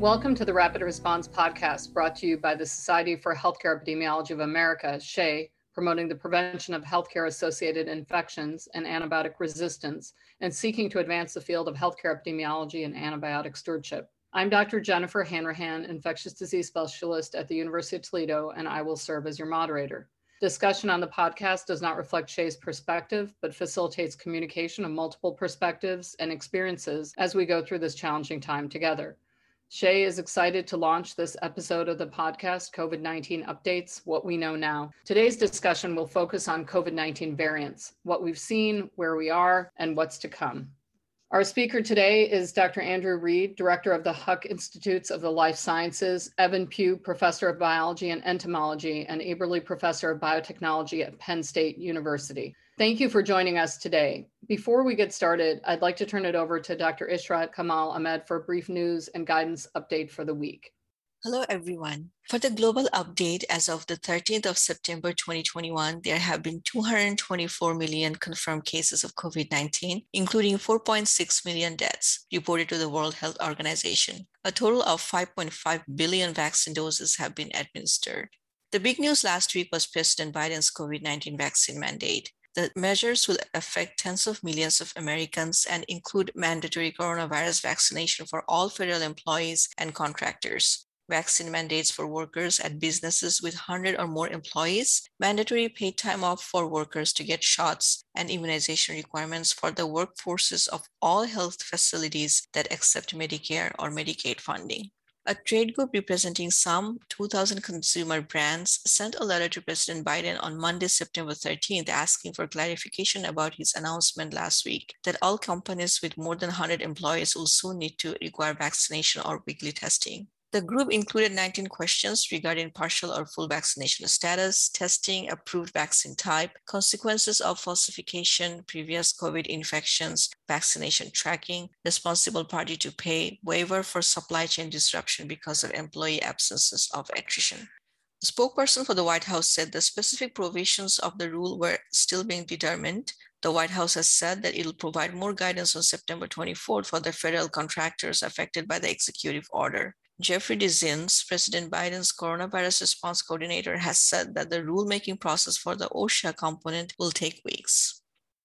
Welcome to the Rapid Response Podcast, brought to you by the Society for Healthcare Epidemiology of America, SHEA, promoting the prevention of healthcare associated infections and antibiotic resistance, and seeking to advance the field of healthcare epidemiology and antibiotic stewardship. I'm Dr. Jennifer Hanrahan, infectious disease specialist at the University of Toledo, and I will serve as your moderator. Discussion on the podcast does not reflect SHEA's perspective, but facilitates communication of multiple perspectives and experiences as we go through this challenging time together. SHEA is excited to launch this episode of the podcast, COVID 19 Updates What We Know Now. Today's discussion will focus on COVID 19 variants, what we've seen, where we are, and what's to come. Our speaker today is Dr. Andrew Read, Director of the Huck Institutes of the Life Sciences, Evan Pugh, Professor of Biology and Entomology, and Eberly Professor of Biotechnology at Penn State University. Thank you for joining us today. Before we get started, I'd like to turn it over to Dr. Ishrat Kamal Ahmed for a brief news and guidance update for the week. Hello, everyone. For the global update, as of the 13th of September 2021, there have been 224 million confirmed cases of COVID 19, including 4.6 million deaths reported to the World Health Organization. A total of 5.5 billion vaccine doses have been administered. The big news last week was President Biden's COVID 19 vaccine mandate. The measures will affect tens of millions of Americans and include mandatory coronavirus vaccination for all federal employees and contractors, vaccine mandates for workers at businesses with 100 or more employees, mandatory paid time off for workers to get shots, and immunization requirements for the workforces of all health facilities that accept Medicare or Medicaid funding. A trade group representing some 2,000 consumer brands sent a letter to President Biden on Monday, September 13th, asking for clarification about his announcement last week that all companies with more than 100 employees will soon need to require vaccination or weekly testing. The group included 19 questions regarding partial or full vaccination status, testing, approved vaccine type, consequences of falsification, previous COVID infections, vaccination tracking, responsible party to pay, waiver for supply chain disruption because of employee absences of attrition. The spokesperson for the White House said the specific provisions of the rule were still being determined. The White House has said that it will provide more guidance on September 24th for the federal contractors affected by the executive order. Jeffrey Zients, President Biden's coronavirus response coordinator, has said that the rulemaking process for the OSHA component will take weeks.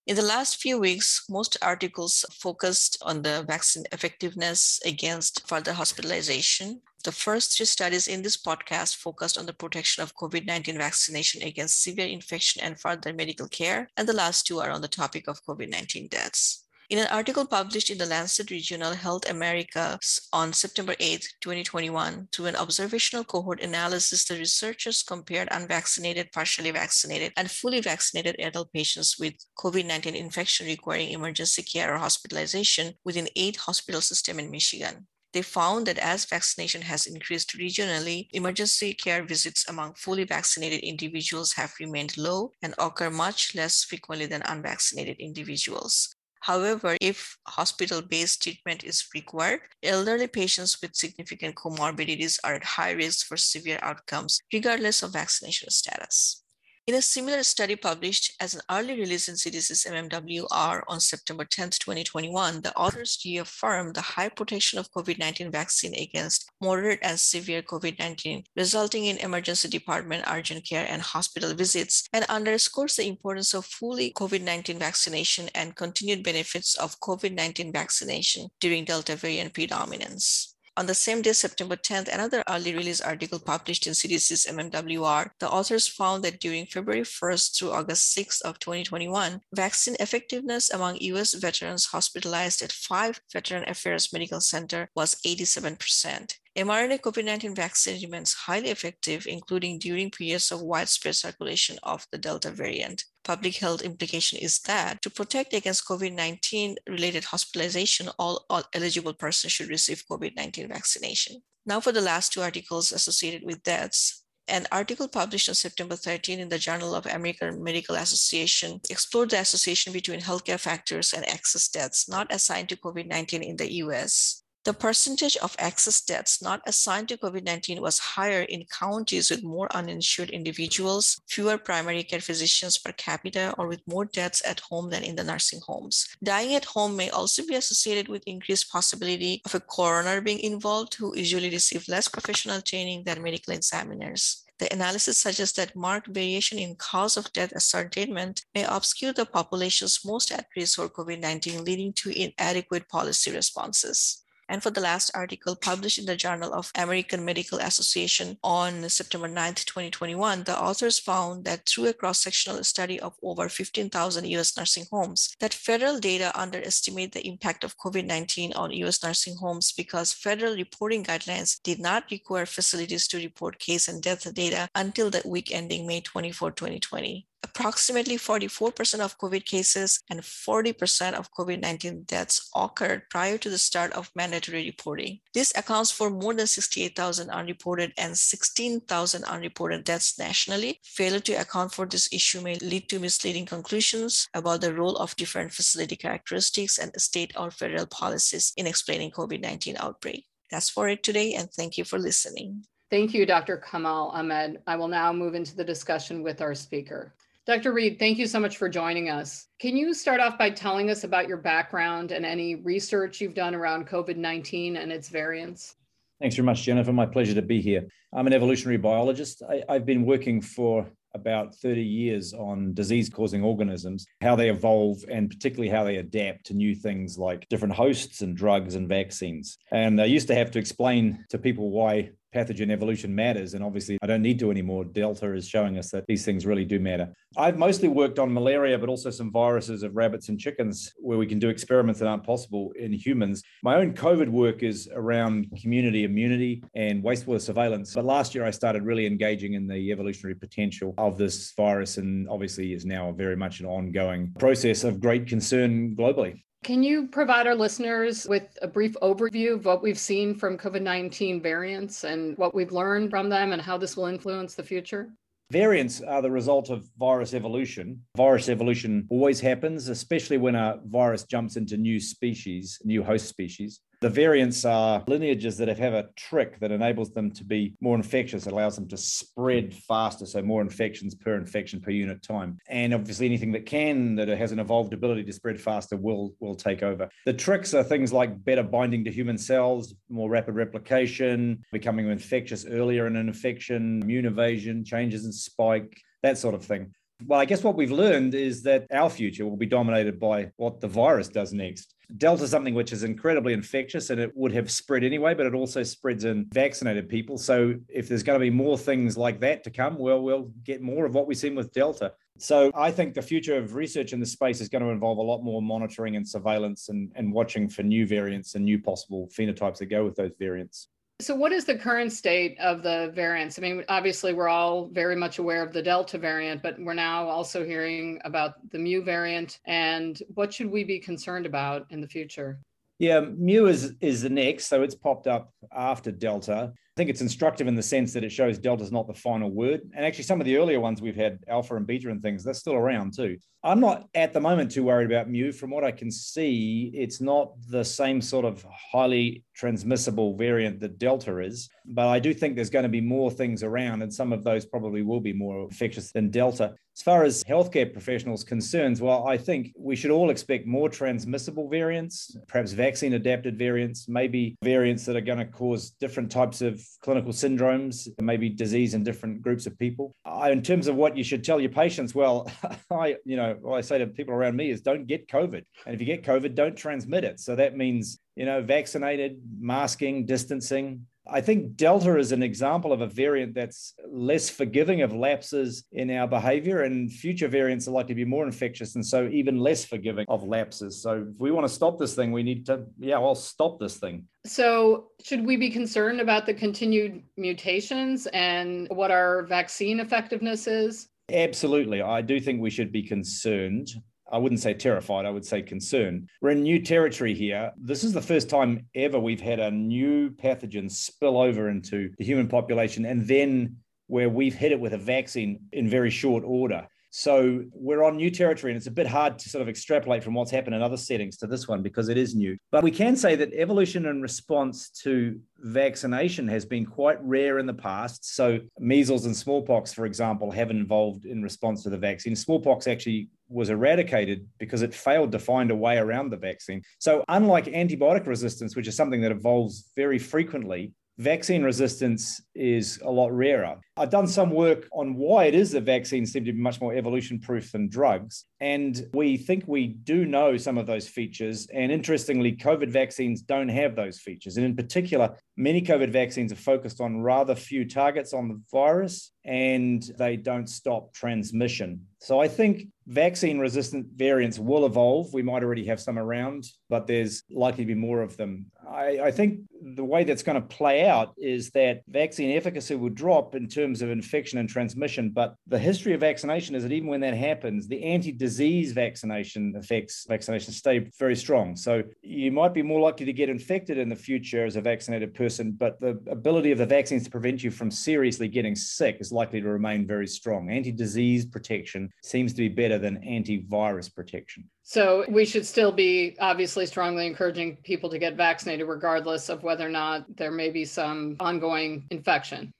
In the last few weeks, most articles focused on the vaccine effectiveness against further hospitalization. The first three studies in this podcast focused on the protection of COVID 19 vaccination against severe infection and further medical care, and the last two are on the topic of COVID 19 deaths. In an article published in the Lancet Regional Health America on September 8, 2021, through an observational cohort analysis, the researchers compared unvaccinated, partially vaccinated, and fully vaccinated adult patients with COVID 19 infection requiring emergency care or hospitalization within eight hospital systems in Michigan. They found that as vaccination has increased regionally, emergency care visits among fully vaccinated individuals have remained low and occur much less frequently than unvaccinated individuals. However, if hospital based treatment is required, elderly patients with significant comorbidities are at high risk for severe outcomes, regardless of vaccination status. In a similar study published as an early release in CDC's MMWR on September 10, 2021, the authors reaffirmed the high protection of COVID 19 vaccine against moderate and severe COVID 19, resulting in emergency department, urgent care, and hospital visits, and underscores the importance of fully COVID 19 vaccination and continued benefits of COVID 19 vaccination during Delta variant predominance. On the same day, September 10th, another early release article published in CDC's MMWR, the authors found that during February 1st through August 6th of 2021, vaccine effectiveness among US veterans hospitalized at five Veteran Affairs Medical Center was 87% mRNA COVID 19 vaccine remains highly effective, including during periods of widespread circulation of the Delta variant. Public health implication is that to protect against COVID 19 related hospitalization, all, all eligible persons should receive COVID 19 vaccination. Now, for the last two articles associated with deaths, an article published on September 13 in the Journal of American Medical Association explored the association between healthcare factors and excess deaths not assigned to COVID 19 in the US. The percentage of excess deaths not assigned to COVID 19 was higher in counties with more uninsured individuals, fewer primary care physicians per capita, or with more deaths at home than in the nursing homes. Dying at home may also be associated with increased possibility of a coroner being involved, who usually receive less professional training than medical examiners. The analysis suggests that marked variation in cause of death ascertainment may obscure the populations most at risk for COVID 19, leading to inadequate policy responses. And for the last article published in the Journal of American Medical Association on September 9, 2021, the authors found that through a cross-sectional study of over 15,000 US nursing homes, that federal data underestimate the impact of COVID-19 on US nursing homes because federal reporting guidelines did not require facilities to report case and death data until the week ending May 24, 2020 approximately 44% of COVID cases and 40% of COVID 19 deaths occurred prior to the start of mandatory reporting. This accounts for more than 68,000 unreported and 16,000 unreported deaths nationally. Failure to account for this issue may lead to misleading conclusions about the role of different facility characteristics and state or federal policies in explaining COVID 19 outbreak. That's for it today, and thank you for listening. Thank you, Dr. Kamal Ahmed. I will now move into the discussion with our speaker. Dr. Read, thank you so much for joining us. Can you start off by telling us about your background and any research you've done around COVID 19 and its variants? Thanks very much, Jennifer. My pleasure to be here. I'm an evolutionary biologist. I, have been working for about 30 years on disease causing organisms, how they evolve, and particularly how they adapt to new things like different hosts and drugs and vaccines. And I used to have to explain to people why pathogen evolution matters. And obviously, I don't need to anymore. Delta is showing us that these things really do matter. I've mostly worked on malaria, but also some viruses of rabbits and chickens where we can do experiments that aren't possible in humans. My own COVID work is around community immunity and wastewater surveillance. But last year, I started really engaging in the evolutionary potential of this virus, and obviously is now a very much an ongoing process of great concern globally. Can you provide our listeners with a brief overview of what we've seen from COVID 19 variants and what we've learned from them and how this will influence the future? Variants are the result of virus evolution. Virus evolution always happens, especially when a virus jumps into new species, new host species. The variants are lineages that have a trick that enables them to be more infectious. It allows them to spread faster, so more infections per infection per unit time. And obviously, anything that can, that has an evolved ability to spread faster, will will take over. The tricks are things like better binding to human cells, more rapid replication, becoming infectious earlier in an infection, immune evasion, changes in spike, that sort of thing. Well, I guess what we've learned is that our future will be dominated by what the virus does next. Delta is something which is incredibly infectious and it would have spread anyway, but it also spreads in vaccinated people. So if there's going to be more things like that to come, well, we'll get more of what we've seen with Delta. So I think the future of research in this space is going to involve a lot more monitoring and surveillance and, and watching for new variants and new possible phenotypes that go with those variants. So, what is the current state of the variants? I mean, obviously, we're all very much aware of the Delta variant, but we're now also hearing about the Mu variant. And what should we be concerned about in the future? Yeah, Mu is is the next, so it's popped up after Delta. I think it's instructive in the sense that it shows Delta's not the final word. And actually, some of the earlier ones we've had, Alpha and Beta and things, they're still around too. I'm not at the moment too worried about Mu. From what I can see, it's not the same sort of highly transmissible variant that Delta is. But I do think there's going to be more things around, and some of those probably will be more infectious than Delta. As far as healthcare professionals concerns, well, I think we should all expect more transmissible variants, perhaps vaccine adapted variants, maybe variants that are going to cause different types of clinical syndromes, maybe disease in different groups of people. In terms of what you should tell your patients, well, I, you know, what I say to people around me is don't get COVID. And if you get COVID, don't transmit it. So that means, you know, vaccinated, masking, distancing, I think Delta is an example of a variant that's less forgiving of lapses in our behavior, and future variants are likely to be more infectious and so even less forgiving of lapses. So, if we want to stop this thing, we need to, yeah, well, stop this thing. So, should we be concerned about the continued mutations and what our vaccine effectiveness is? Absolutely. I do think we should be concerned. I wouldn't say terrified, I would say concerned. We're in new territory here. This is the first time ever we've had a new pathogen spill over into the human population and then where we've hit it with a vaccine in very short order. So we're on new territory, and it's a bit hard to sort of extrapolate from what's happened in other settings to this one because it is new. But we can say that evolution in response to vaccination has been quite rare in the past. So measles and smallpox, for example, have involved in response to the vaccine. Smallpox actually was eradicated because it failed to find a way around the vaccine. So, unlike antibiotic resistance, which is something that evolves very frequently, vaccine resistance is a lot rarer. I've done some work on why it is that vaccines seem to be much more evolution proof than drugs. And we think we do know some of those features. And interestingly, COVID vaccines don't have those features. And in particular, many COVID vaccines are focused on rather few targets on the virus and they don't stop transmission. So I think vaccine resistant variants will evolve. We might already have some around, but there's likely to be more of them. I, I think the way that's going to play out is that vaccine efficacy will drop in terms of infection and transmission. But the history of vaccination is that even when that happens, the anti disease vaccination effects vaccination stay very strong. So you might be more likely to get infected in the future as a vaccinated person, but the ability of the vaccines to prevent you from seriously getting sick is likely to remain very strong. Anti disease protection seems to be better than antivirus protection. So we should still be obviously strongly encouraging people to get vaccinated, regardless of whether or not there may be some ongoing infection.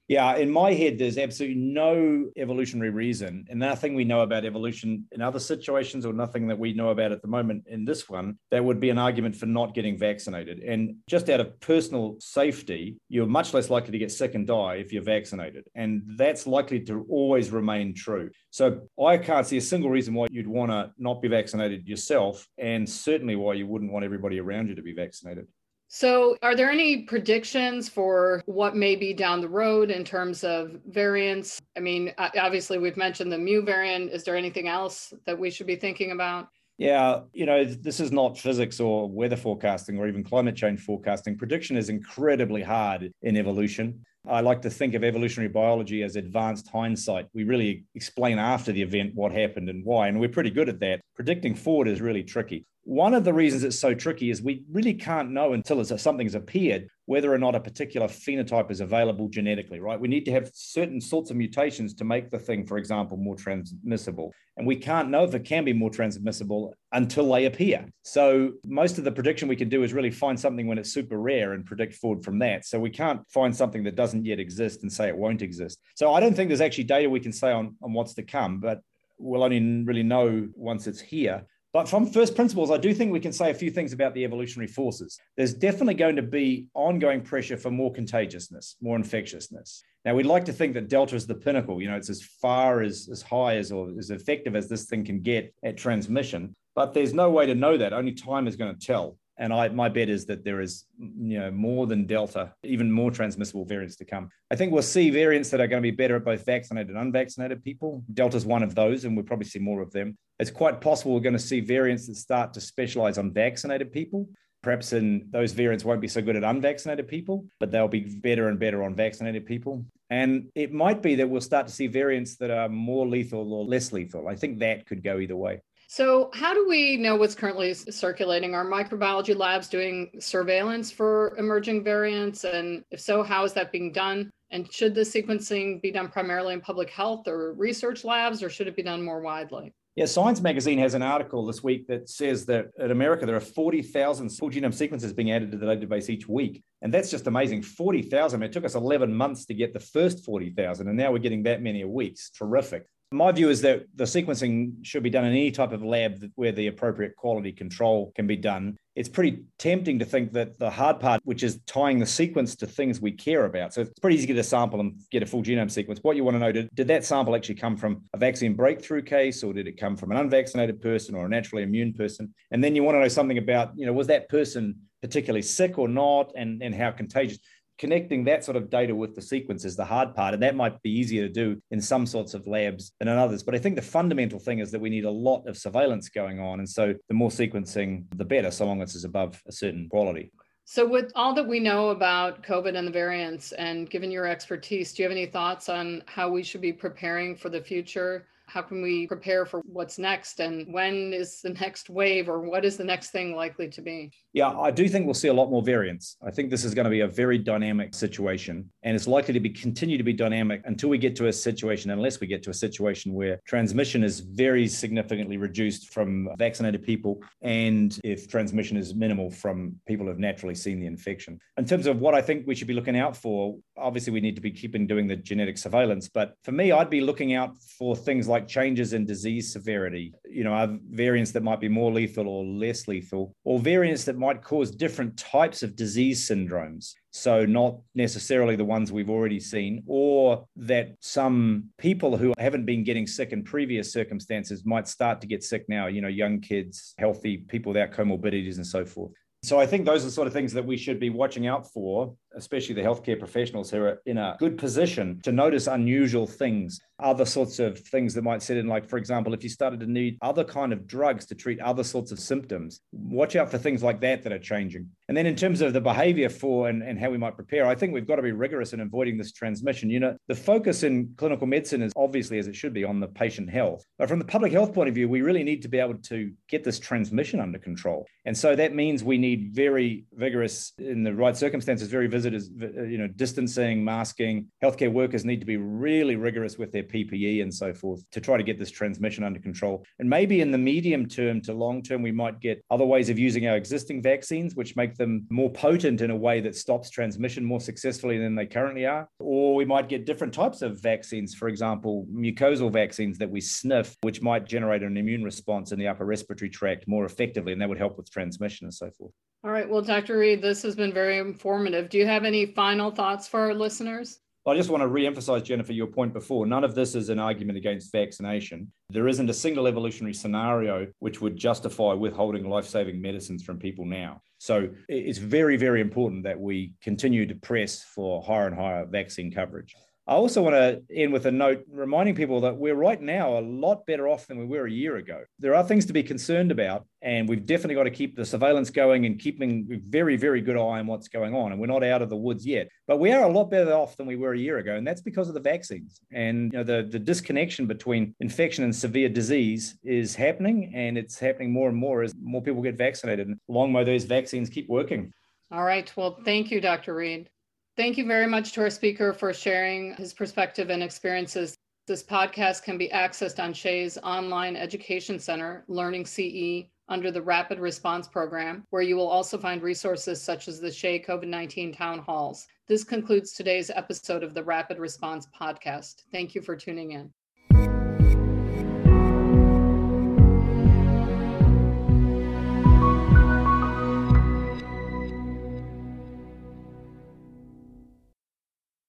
Yeah, in my head, there's absolutely no evolutionary reason, and nothing we know about evolution in other situations, or nothing that we know about at the moment in this one, that would be an argument for not getting vaccinated. And just out of personal safety, you're much less likely to get sick and die if you're vaccinated. And that's likely to always remain true. So I can't see a single reason why you'd want to not be vaccinated yourself, and certainly why you wouldn't want everybody around you to be vaccinated. So, are there any predictions for what may be down the road in terms of variants? I mean, obviously, we've mentioned the Mu variant. Is there anything else that we should be thinking about? Yeah, you know, this is not physics or weather forecasting or even climate change forecasting. Prediction is incredibly hard in evolution. I like to think of evolutionary biology as advanced hindsight. We really explain after the event what happened and why, and we're pretty good at that. Predicting forward is really tricky. One of the reasons it's so tricky is we really can't know until something's appeared whether or not a particular phenotype is available genetically, right? We need to have certain sorts of mutations to make the thing, for example, more transmissible. And we can't know if it can be more transmissible until they appear. So most of the prediction we can do is really find something when it's super rare and predict forward from that. So we can't find something that doesn't yet exist and say it won't exist. So I don't think there's actually data we can say on, on what's to come, but we'll only really know once it's here. But from first principles, I do think we can say a few things about the evolutionary forces. There's definitely going to be ongoing pressure for more contagiousness, more infectiousness. Now, we'd like to think that Delta is the pinnacle. You know, it's as far as, as high as or as effective as this thing can get at transmission. But there's no way to know that. Only time is going to tell. And I, my bet is that there is, you know, more than Delta, even more transmissible variants to come. I think we'll see variants that are going to be better at both vaccinated and unvaccinated people. Delta's one of those, and we'll probably see more of them. It's quite possible we're going to see variants that start to specialize on vaccinated people. Perhaps in those variants won't be so good at unvaccinated people, but they'll be better and better on vaccinated people. And it might be that we'll start to see variants that are more lethal or less lethal. I think that could go either way. So, how do we know what's currently circulating? Are microbiology labs doing surveillance for emerging variants? And if so, how is that being done? And should the sequencing be done primarily in public health or research labs, or should it be done more widely? Yeah, Science Magazine has an article this week that says that in America, there are 40,000 full genome sequences being added to the database each week. And that's just amazing. 40,000. It took us 11 months to get the first 40,000, and now we're getting that many a week. It's terrific. My view is that the sequencing should be done in any type of lab where the appropriate quality control can be done. It's pretty tempting to think that the hard part, which is tying the sequence to things we care about. So it's pretty easy to get a sample and get a full genome sequence. What you want to know, did, did that sample actually come from a vaccine breakthrough case or did it come from an unvaccinated person or a naturally immune person? And then you want to know something about, you know, was that person particularly sick or not and, and how contagious? Connecting that sort of data with the sequence is the hard part. And that might be easier to do in some sorts of labs than in others. But I think the fundamental thing is that we need a lot of surveillance going on. And so the more sequencing, the better, so long as it's above a certain quality. So, with all that we know about COVID and the variants, and given your expertise, do you have any thoughts on how we should be preparing for the future? How can we prepare for what's next and when is the next wave or what is the next thing likely to be? Yeah, I do think we'll see a lot more variance. I think this is going to be a very dynamic situation and it's likely to be continue to be dynamic until we get to a situation unless we get to a situation where transmission is very significantly reduced from vaccinated people and if transmission is minimal from people who have naturally seen the infection. In terms of what I think we should be looking out for, obviously we need to be keeping doing the genetic surveillance, but for me I'd be looking out for things like changes in disease severity, you know, variants that might be more lethal or less lethal or variants that might cause different types of disease syndromes. So, not necessarily the ones we've already seen, or that some people who haven't been getting sick in previous circumstances might start to get sick now, you know, young kids, healthy people without comorbidities, and so forth. So I think those are the sort of things that we should be watching out for, especially the healthcare professionals who are in a good position to notice unusual things, other sorts of things that might set in, like, for example, if you started to need other kind of drugs to treat other sorts of symptoms, watch out for things like that that are changing. And then in terms of the behavior for and, and how we might prepare, I think we've got to be rigorous in avoiding this transmission. You know, the focus in clinical medicine is obviously, as it should be, on the patient health. But from the public health point of view, we really need to be able to get this transmission under control. And so that means we need very vigorous, in the right circumstances, very visitors, uh, you know, distancing, masking. Healthcare workers need to be really rigorous with their PPE and so forth to try to get this transmission under control. And maybe in the medium term to long term, we might get other ways of using our existing vaccines, which make them more potent in a way that stops transmission more successfully than they currently are. Or we might get different types of vaccines, for example, mucosal vaccines that we sniff, which might generate an immune response in the upper respiratory tract more effectively, and that would help with transmission and so forth. All right. Well, Dr. Read, this has been very informative. Do you have any final thoughts for our listeners? I just want to re-emphasize, Jennifer, your point before. None of this is an argument against vaccination. There isn't a single evolutionary scenario which would justify withholding life-saving medicines from people now. So it's very, very important that we continue to press for higher and higher vaccine coverage. I also want to end with a note reminding people that we're right now a lot better off than we were a year ago. There are things to be concerned about, and we've definitely got to keep the surveillance going and keeping a very, very good eye on what's going on. And we're not out of the woods yet, but we are a lot better off than we were a year ago, and that's because of the vaccines. And you know, the the disconnection between infection and severe disease is happening, and it's happening more and more as more people get vaccinated. And long may those vaccines keep working. All right. Well, thank you, Dr. Read. Thank you very much to our speaker for sharing his perspective and experiences. This podcast can be accessed on SHEA's online education center, Learning CE, under the Rapid Response Program, where you will also find resources such as the SHEA COVID 19 town halls. This concludes today's episode of the Rapid Response Podcast. Thank you for tuning in.